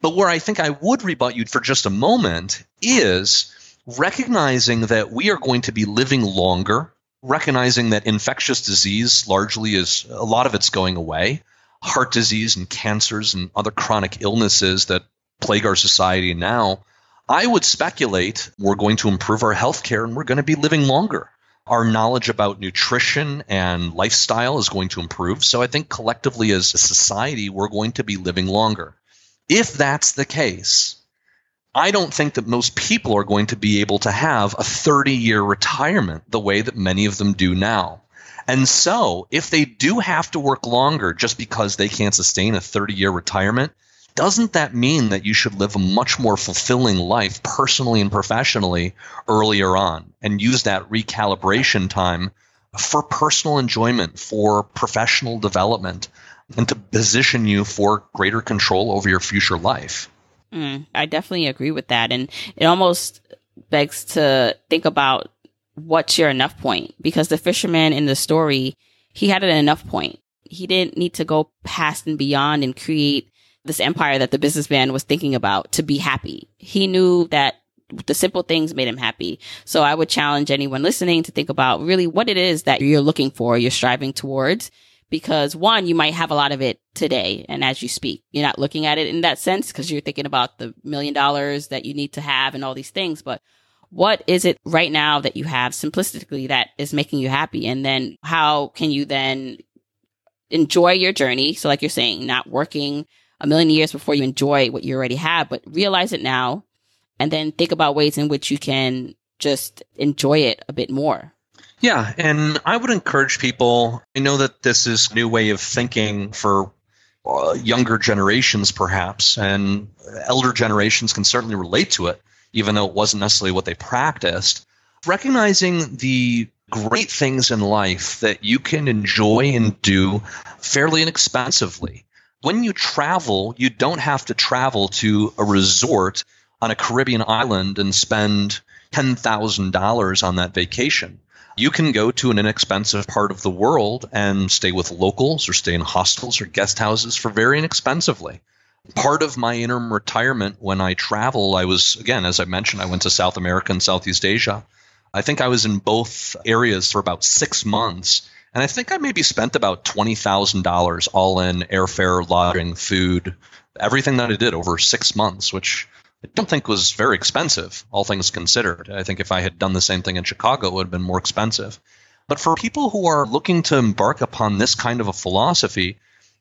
But where I think I would rebut you for just a moment is recognizing that we are going to be living longer, recognizing that infectious disease largely is a lot of it's going away, heart disease and cancers and other chronic illnesses that plague our society now. I would speculate we're going to improve our health care and we're going to be living longer our knowledge about nutrition and lifestyle is going to improve. So I think collectively as a society, we're going to be living longer. If that's the case, I don't think that most people are going to be able to have a 30 year retirement the way that many of them do now. And so, if they do have to work longer just because they can't sustain a 30 year retirement, doesn't that mean that you should live a much more fulfilling life personally and professionally earlier on and use that recalibration time for personal enjoyment, for professional development, and to position you for greater control over your future life? Mm, I definitely agree with that. And it almost begs to think about what's your enough point because the fisherman in the story, he had an enough point. He didn't need to go past and beyond and create this empire that the businessman was thinking about to be happy. He knew that the simple things made him happy. So I would challenge anyone listening to think about really what it is that you're looking for, you're striving towards. Because one, you might have a lot of it today. And as you speak, you're not looking at it in that sense because you're thinking about the million dollars that you need to have and all these things. But what is it right now that you have simplistically that is making you happy? And then how can you then enjoy your journey? So like you're saying, not working a million years before you enjoy what you already have, but realize it now and then think about ways in which you can just enjoy it a bit more. Yeah, and I would encourage people. I know that this is new way of thinking for uh, younger generations, perhaps, and elder generations can certainly relate to it, even though it wasn't necessarily what they practiced. Recognizing the great things in life that you can enjoy and do fairly inexpensively when you travel, you don't have to travel to a resort on a Caribbean island and spend $10,000 on that vacation. You can go to an inexpensive part of the world and stay with locals or stay in hostels or guest houses for very inexpensively. Part of my interim retirement when I travel, I was, again, as I mentioned, I went to South America and Southeast Asia. I think I was in both areas for about six months and I think I maybe spent about $20,000 all in airfare, lodging, food, everything that I did over six months, which I don't think was very expensive, all things considered. I think if I had done the same thing in Chicago, it would have been more expensive. But for people who are looking to embark upon this kind of a philosophy,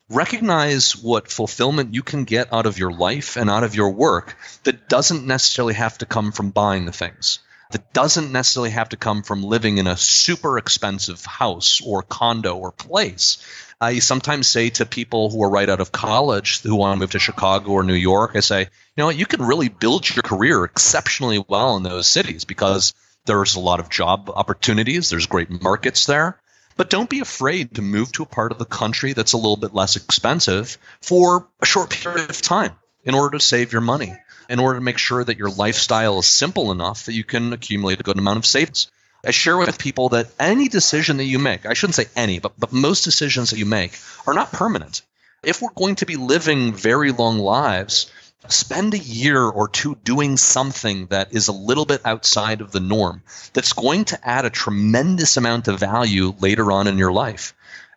recognize what fulfillment you can get out of your life and out of your work that doesn't necessarily have to come from buying the things that doesn't necessarily have to come from living in a super expensive house or condo or place. I sometimes say to people who are right out of college who want to move to Chicago or New York, I say, you know you can really build your career exceptionally well in those cities because there's a lot of job opportunities, there's great markets there. But don't be afraid to move to a part of the country that's a little bit less expensive for a short period of time in order to save your money in order to make sure that your lifestyle is simple enough that you can accumulate a good amount of savings. I share with people that any decision that you make, I shouldn't say any, but, but most decisions that you make are not permanent. If we're going to be living very long lives, spend a year or two doing something that is a little bit outside of the norm that's going to add a tremendous amount of value later on in your life.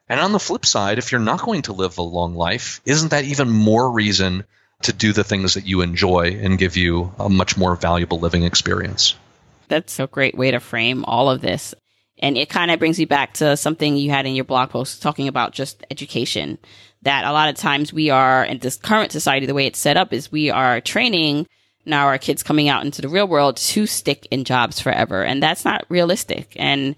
And on the flip side, if you're not going to live a long life, isn't that even more reason to do the things that you enjoy and give you a much more valuable living experience. That's a great way to frame all of this. And it kind of brings you back to something you had in your blog post talking about just education. That a lot of times we are in this current society, the way it's set up is we are training now our kids coming out into the real world to stick in jobs forever. And that's not realistic. And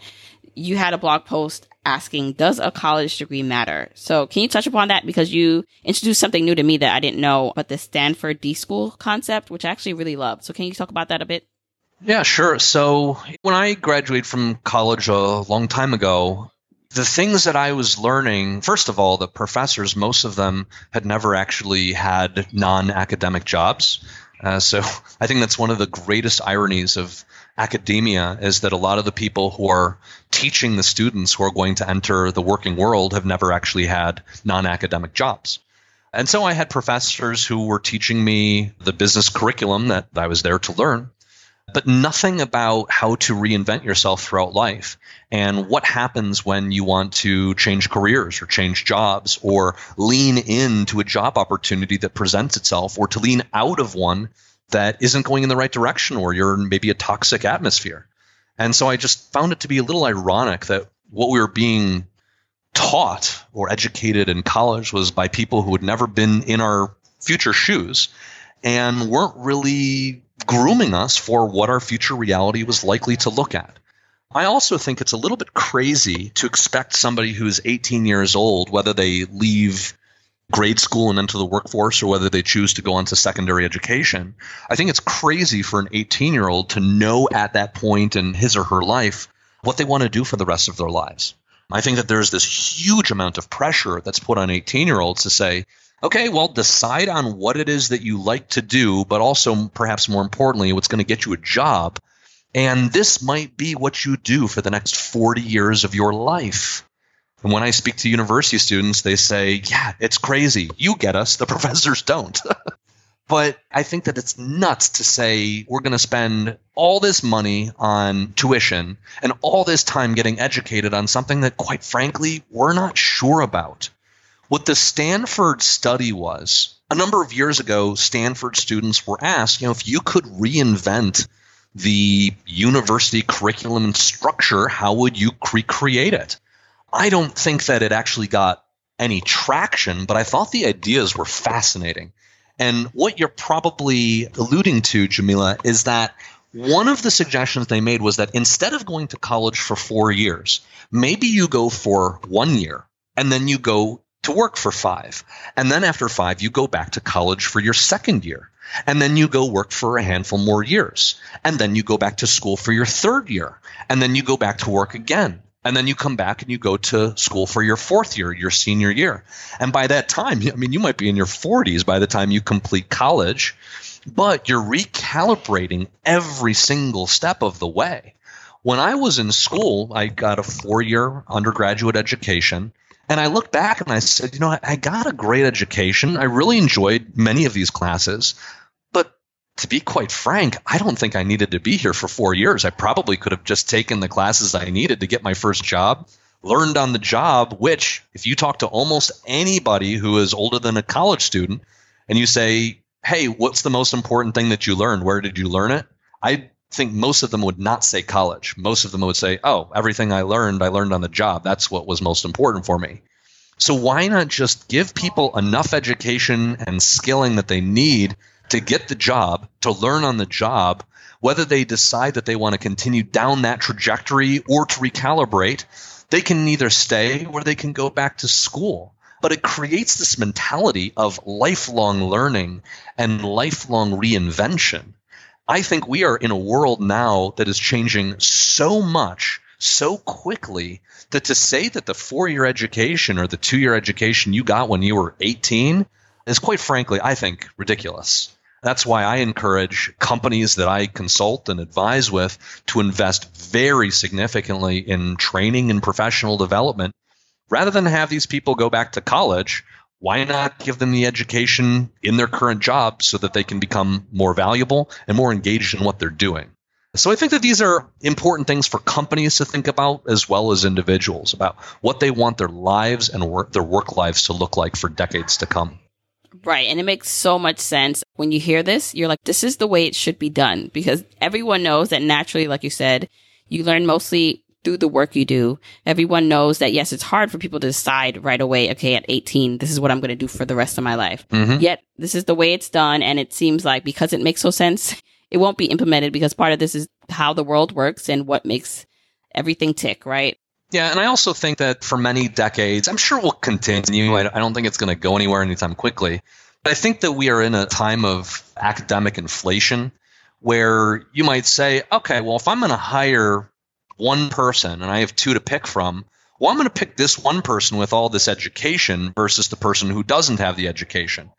you had a blog post asking, does a college degree matter? So can you touch upon that? Because you introduced something new to me that I didn't know, but the Stanford D School concept, which I actually really love. So can you talk about that a bit? Yeah, sure. So when I graduated from college a long time ago, the things that I was learning, first of all, the professors, most of them had never actually had non academic jobs. Uh, so I think that's one of the greatest ironies of academia is that a lot of the people who are teaching the students who are going to enter the working world have never actually had non academic jobs. And so I had professors who were teaching me the business curriculum that I was there to learn, but nothing about how to reinvent yourself throughout life and what happens when you want to change careers or change jobs or lean into a job opportunity that presents itself or to lean out of one that isn't going in the right direction or you're in maybe a toxic atmosphere. And so I just found it to be a little ironic that what we were being taught or educated in college was by people who had never been in our future shoes and weren't really grooming us for what our future reality was likely to look at. I also think it's a little bit crazy to expect somebody who's 18 years old, whether they leave grade school and into the workforce or whether they choose to go on to secondary education. I think it's crazy for an 18 year old to know at that point in his or her life what they want to do for the rest of their lives. I think that there's this huge amount of pressure that's put on 18 year olds to say, okay, well, decide on what it is that you like to do, but also perhaps more importantly, what's going to get you a job. And this might be what you do for the next 40 years of your life. And when I speak to university students, they say, yeah, it's crazy. You get us, the professors don't. but I think that it's nuts to say we're going to spend all this money on tuition and all this time getting educated on something that, quite frankly, we're not sure about. What the Stanford study was, a number of years ago, Stanford students were asked, you know, if you could reinvent the university curriculum and structure, how would you recreate it? I don't think that it actually got any traction, but I thought the ideas were fascinating. And what you're probably alluding to, Jamila, is that one of the suggestions they made was that instead of going to college for four years, maybe you go for one year and then you go to work for five. And then after five, you go back to college for your second year. And then you go work for a handful more years. And then you go back to school for your third year. And then you go back to work again and then you come back and you go to school for your fourth year, your senior year. And by that time, I mean, you might be in your 40s by the time you complete college, but you're recalibrating every single step of the way. When I was in school, I got a four year undergraduate education. And I look back and I said, you know, I got a great education. I really enjoyed many of these classes to be quite frank, I don't think I needed to be here for four years. I probably could have just taken the classes I needed to get my first job, learned on the job, which, if you talk to almost anybody who is older than a college student and you say, hey, what's the most important thing that you learned? Where did you learn it? I think most of them would not say college. Most of them would say, oh, everything I learned, I learned on the job. That's what was most important for me. So why not just give people enough education and skilling that they need to get the job, to learn on the job, whether they decide that they want to continue down that trajectory or to recalibrate, they can either stay or they can go back to school. But it creates this mentality of lifelong learning and lifelong reinvention. I think we are in a world now that is changing so much so quickly that to say that the four year education or the two year education you got when you were 18 is quite frankly, I think, ridiculous. That's why I encourage companies that I consult and advise with to invest very significantly in training and professional development. Rather than have these people go back to college, why not give them the education in their current job so that they can become more valuable and more engaged in what they're doing? So I think that these are important things for companies to think about as well as individuals about what they want their lives and work, their work lives to look like for decades to come. Right. And it makes so much sense. When you hear this, you're like, this is the way it should be done because everyone knows that naturally, like you said, you learn mostly through the work you do. Everyone knows that yes, it's hard for people to decide right away, okay, at 18, this is what I'm going to do for the rest of my life. Mm-hmm. Yet this is the way it's done. And it seems like because it makes so sense, it won't be implemented because part of this is how the world works and what makes everything tick, right? Yeah, and I also think that for many decades, I'm sure will continue. I I don't think it's going to go anywhere anytime quickly. But I think that we are in a time of academic inflation where you might say, okay, well, if I'm going to hire one person and I have two to pick from, well, I'm going to pick this one person with all this education versus the person who doesn't have the education.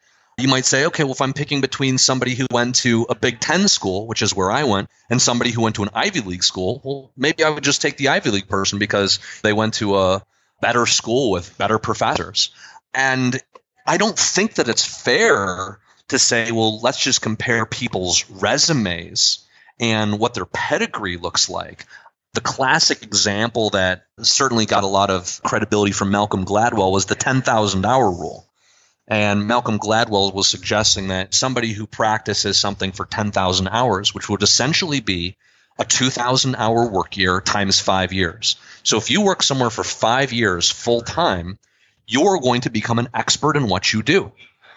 You might say, okay, well, if I'm picking between somebody who went to a Big Ten school, which is where I went, and somebody who went to an Ivy League school, well, maybe I would just take the Ivy League person because they went to a better school with better professors. And I don't think that it's fair to say, well, let's just compare people's resumes and what their pedigree looks like. The classic example that certainly got a lot of credibility from Malcolm Gladwell was the 10,000 hour rule. And Malcolm Gladwell was suggesting that somebody who practices something for 10,000 hours, which would essentially be a 2,000 hour work year times five years. So if you work somewhere for five years full time, you're going to become an expert in what you do.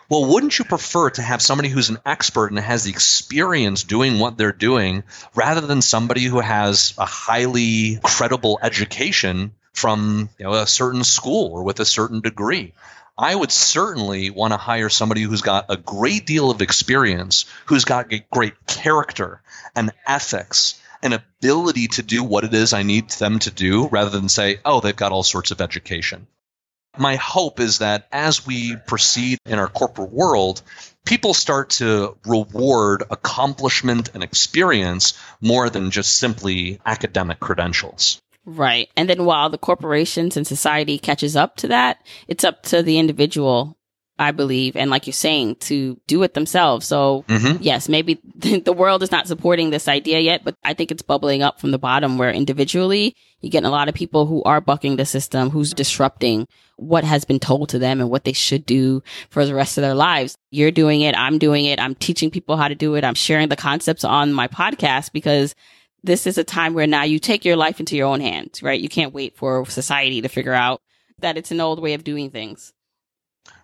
Well, wouldn't you prefer to have somebody who's an expert and has the experience doing what they're doing rather than somebody who has a highly credible education from you know, a certain school or with a certain degree? I would certainly want to hire somebody who's got a great deal of experience, who's got great character and ethics and ability to do what it is I need them to do rather than say, oh, they've got all sorts of education. My hope is that as we proceed in our corporate world, people start to reward accomplishment and experience more than just simply academic credentials. Right. And then while the corporations and society catches up to that, it's up to the individual, I believe. And like you're saying, to do it themselves. So Mhm. yes, maybe the world is not supporting this idea yet, but I think it's bubbling up from the bottom where individually you're getting a lot of people who are bucking the system, who's disrupting what has been told to them and what they should do for the rest of their lives. You're doing it. I'm doing it. I'm teaching people how to do it. I'm sharing the concepts on my podcast because this is a time where now you take your life into your own hands, right? You can't wait for society to figure out that it's an old way of doing things.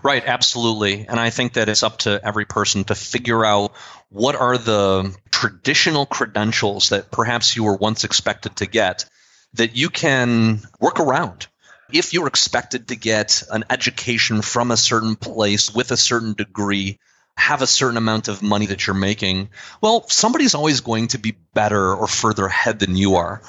Right, absolutely. And I think that it's up to every person to figure out what are the traditional credentials that perhaps you were once expected to get that you can work around. If you're expected to get an education from a certain place with a certain degree, have a certain amount of money that you're making, well, somebody's always going to be better or further ahead than you are.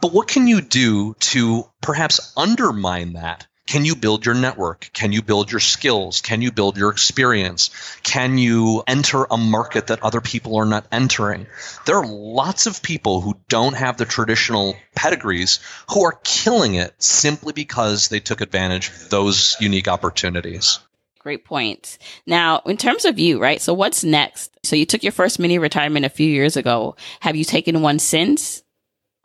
But what can you do to perhaps undermine that? Can you build your network? Can you build your skills? Can you build your experience? Can you enter a market that other people are not entering? There are lots of people who don't have the traditional pedigrees who are killing it simply because they took advantage of those unique opportunities. Great point. Now, in terms of you, right? So what's next? So you took your first mini retirement a few years ago. Have you taken one since?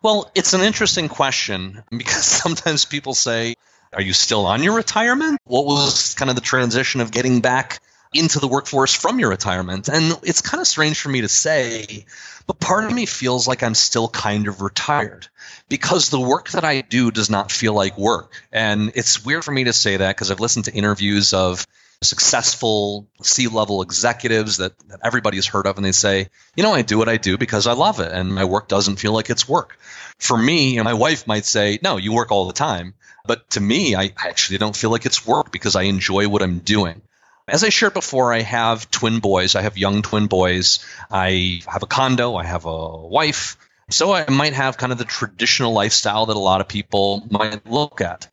Well, it's an interesting question because sometimes people say, Are you still on your retirement? What was kind of the transition of getting back into the workforce from your retirement. And it's kind of strange for me to say, but part of me feels like I'm still kind of retired because the work that I do does not feel like work. And it's weird for me to say that because I've listened to interviews of successful C level executives that, that everybody's heard of, and they say, you know, I do what I do because I love it, and my work doesn't feel like it's work. For me, know, my wife might say, no, you work all the time. But to me, I actually don't feel like it's work because I enjoy what I'm doing. As I shared before, I have twin boys. I have young twin boys. I have a condo. I have a wife. So I might have kind of the traditional lifestyle that a lot of people might look at.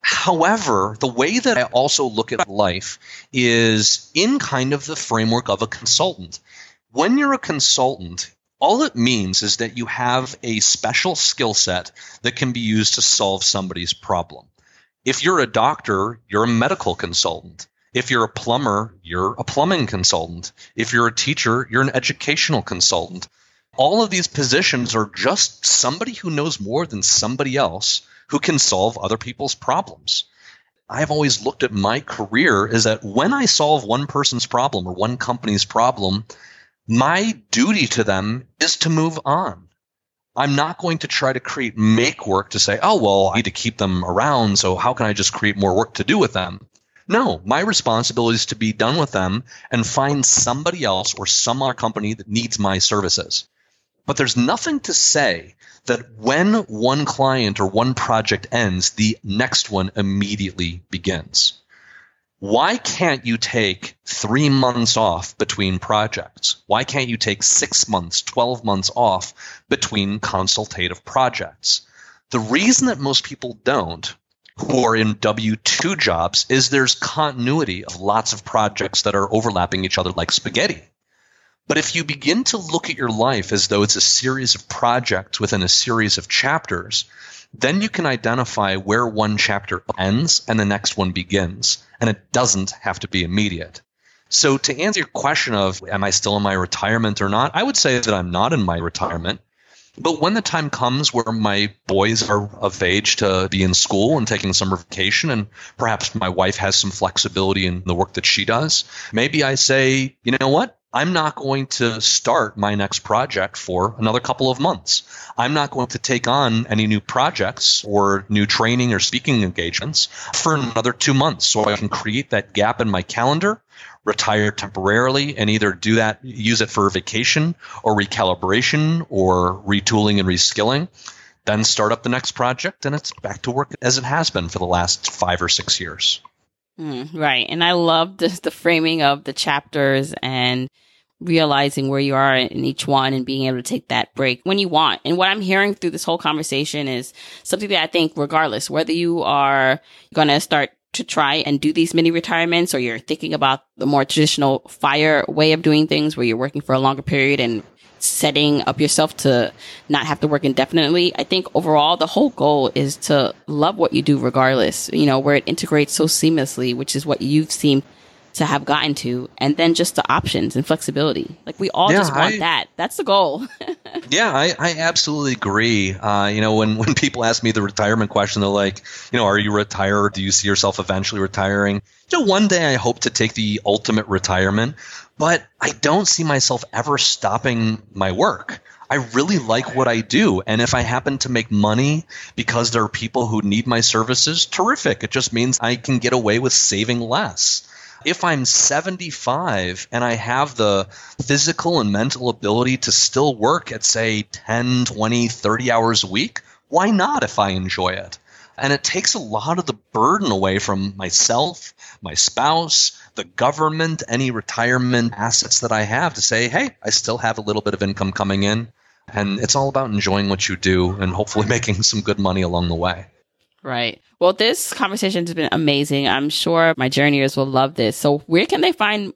However, the way that I also look at life is in kind of the framework of a consultant. When you're a consultant, all it means is that you have a special skill set that can be used to solve somebody's problem. If you're a doctor, you're a medical consultant. If you're a plumber, you're a plumbing consultant. If you're a teacher, you're an educational consultant. All of these positions are just somebody who knows more than somebody else who can solve other people's problems. I've always looked at my career is that when I solve one person's problem or one company's problem, my duty to them is to move on. I'm not going to try to create make work to say, oh, well, I need to keep them around, so how can I just create more work to do with them? No, my responsibility is to be done with them and find somebody else or some other company that needs my services. But there's nothing to say that when one client or one project ends, the next one immediately begins. Why can't you take three months off between projects? Why can't you take six months, 12 months off between consultative projects? The reason that most people don't who are in W 2 jobs is there's continuity of lots of projects that are overlapping each other like spaghetti. But if you begin to look at your life as though it's a series of projects within a series of chapters, then you can identify where one chapter ends and the next one begins. And it doesn't have to be immediate. So, to answer your question of am I still in my retirement or not, I would say that I'm not in my retirement. But when the time comes where my boys are of age to be in school and taking summer vacation, and perhaps my wife has some flexibility in the work that she does, maybe I say, you know what? I'm not going to start my next project for another couple of months. I'm not going to take on any new projects or new training or speaking engagements for another two months so I can create that gap in my calendar retire temporarily and either do that, use it for vacation or recalibration or retooling and reskilling, then start up the next project and it's back to work as it has been for the last five or six years. Mm, right. And I love this, the framing of the chapters and realizing where you are in each one and being able to take that break when you want. And what I'm hearing through this whole conversation is something that I think, regardless, whether you are going to start to try and do these mini retirements or you're thinking about the more traditional fire way of doing things where you're working for a longer period and setting up yourself to not have to work indefinitely. I think overall the whole goal is to love what you do regardless, you know, where it integrates so seamlessly, which is what you've seemed to have gotten to, and then just the options and flexibility. Like we all yeah, just want I, that. That's the goal. yeah, I, I absolutely agree. Uh, you know, when, when people ask me the retirement question, they're like, you know, are you retired? Do you see yourself eventually retiring? You know, one day I hope to take the ultimate retirement, but I don't see myself ever stopping my work. I really like what I do. And if I happen to make money because there are people who need my services, terrific. It just means I can get away with saving less if I'm 75 and I have the physical and mental ability to still work at, say, 10, 20, 30 hours a week, why not if I enjoy it? And it takes a lot of the burden away from myself, my spouse, the government, any retirement assets that I have to say, hey, I still have a little bit of income coming in. And it's all about enjoying what you do and hopefully making some good money along the way. Right. Well, this conversation has been amazing. I'm sure my journeyers will love this. So, where can they find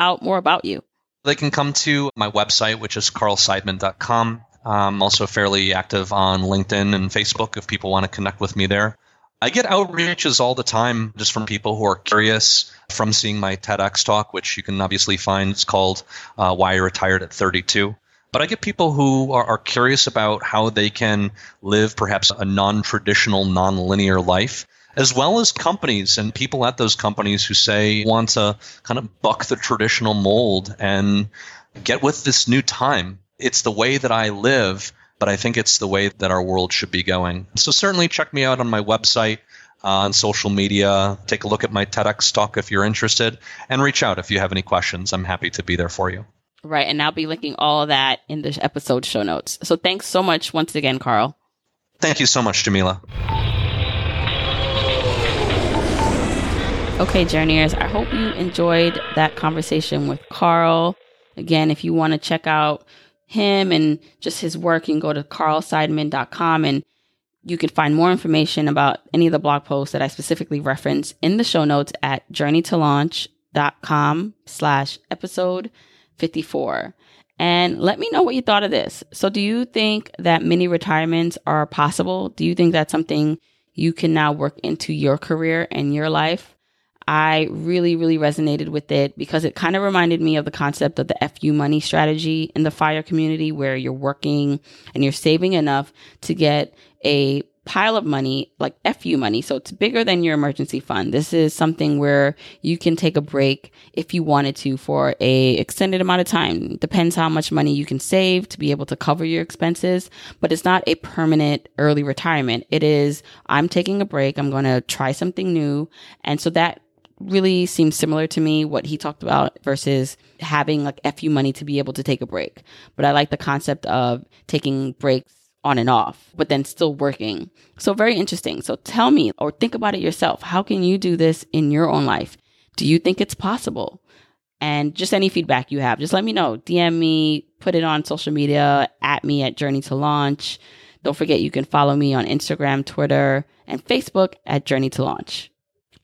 out more about you? They can come to my website, which is carlseidman.com. I'm also fairly active on LinkedIn and Facebook if people want to connect with me there. I get outreaches all the time just from people who are curious from seeing my TEDx talk, which you can obviously find. It's called uh, Why I Retired at 32. But I get people who are, are curious about how they can live perhaps a non traditional, non linear life as well as companies and people at those companies who say want to kind of buck the traditional mold and get with this new time. It's the way that I live, but I think it's the way that our world should be going. So certainly check me out on my website, uh, on social media. Take a look at my TEDx talk if you're interested, and reach out if you have any questions. I'm happy to be there for you. Right. And I'll be linking all of that in the episode show notes. So thanks so much once again, Carl. Thank you so much, Jamila. Okay, journeyers, I hope you enjoyed that conversation with Carl. Again, if you want to check out him and just his work, you can go to carlseidman.com and you can find more information about any of the blog posts that I specifically reference in the show notes at journeytolaunch.com slash episode 54. And let me know what you thought of this. So do you think that mini retirements are possible? Do you think that's something you can now work into your career and your life? I really, really resonated with it because it kind of reminded me of the concept of the FU money strategy in the fire community where you're working and you're saving enough to get a pile of money, like FU money. So it's bigger than your emergency fund. This is something where you can take a break if you wanted to for a extended amount of time. Depends how much money you can save to be able to cover your expenses, but it's not a permanent early retirement. It is, I'm taking a break. I'm going to try something new. And so that really seems similar to me what he talked about versus having like FU money to be able to take a break. But I like the concept of taking breaks on and off, but then still working. So very interesting. So tell me or think about it yourself. How can you do this in your own life? Do you think it's possible? And just any feedback you have, just let me know. DM me, put it on social media, at me at Journey to Launch. Don't forget you can follow me on Instagram, Twitter, and Facebook at Journey to Launch.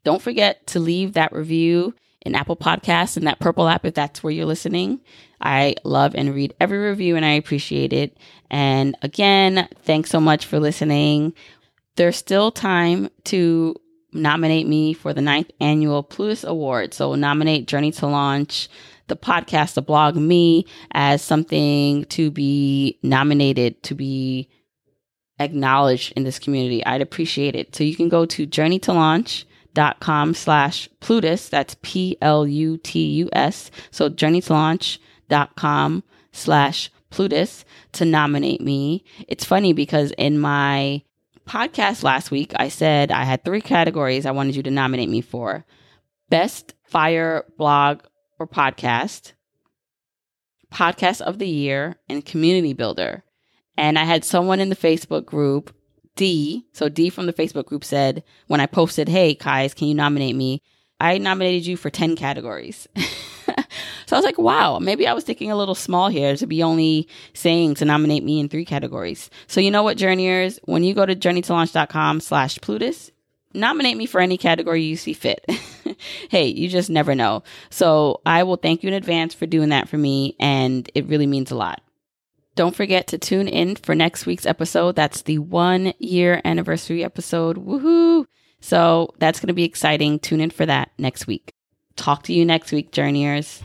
Don't forget to leave that review in Apple Podcasts and that purple app if that's where you're listening. I love and read every review and I appreciate it. And again, thanks so much for listening. There's still time to nominate me for the ninth annual Plutus Award. So nominate Journey to Launch, the podcast, the blog, me as something to be nominated, to be acknowledged in this community. I'd appreciate it. So you can go to Journey to Launch dot com slash Plutus. That's P L U T U S. So journey to launch dot com slash Plutus to nominate me. It's funny because in my podcast last week, I said I had three categories I wanted you to nominate me for best fire blog or podcast, podcast of the year, and community builder. And I had someone in the Facebook group D, so D from the Facebook group said, when I posted, Hey, Kais, can you nominate me? I nominated you for 10 categories. so I was like, wow, maybe I was thinking a little small here to be only saying to nominate me in three categories. So you know what, journeyers, when you go to journeytolaunch.com slash Plutus, nominate me for any category you see fit. hey, you just never know. So I will thank you in advance for doing that for me. And it really means a lot. Don't forget to tune in for next week's episode. That's the one year anniversary episode. Woohoo! So that's going to be exciting. Tune in for that next week. Talk to you next week, journeyers.